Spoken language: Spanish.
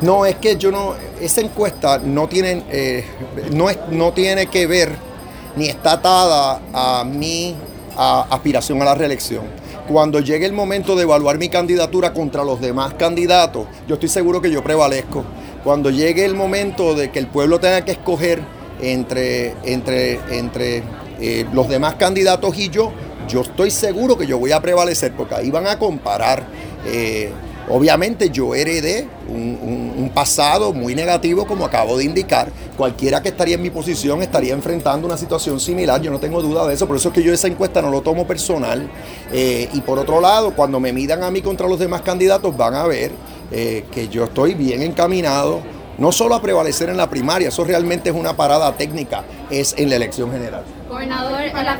No, es que yo no, esa encuesta no tiene, eh, no, es, no tiene que ver ni está atada a mi aspiración a la reelección. Cuando llegue el momento de evaluar mi candidatura contra los demás candidatos, yo estoy seguro que yo prevalezco. Cuando llegue el momento de que el pueblo tenga que escoger entre, entre, entre eh, los demás candidatos y yo, yo estoy seguro que yo voy a prevalecer, porque ahí van a comparar. eh, obviamente yo heredé un, un- pasado muy negativo, como acabo de indicar. Cualquiera que estaría en mi posición estaría enfrentando una situación similar, yo no tengo duda de eso. Por eso es que yo esa encuesta no lo tomo personal. Eh, y por otro lado, cuando me midan a mí contra los demás candidatos, van a ver eh, que yo estoy bien encaminado. No solo a prevalecer en la primaria, eso realmente es una parada técnica, es en la elección general. Gobernador, en la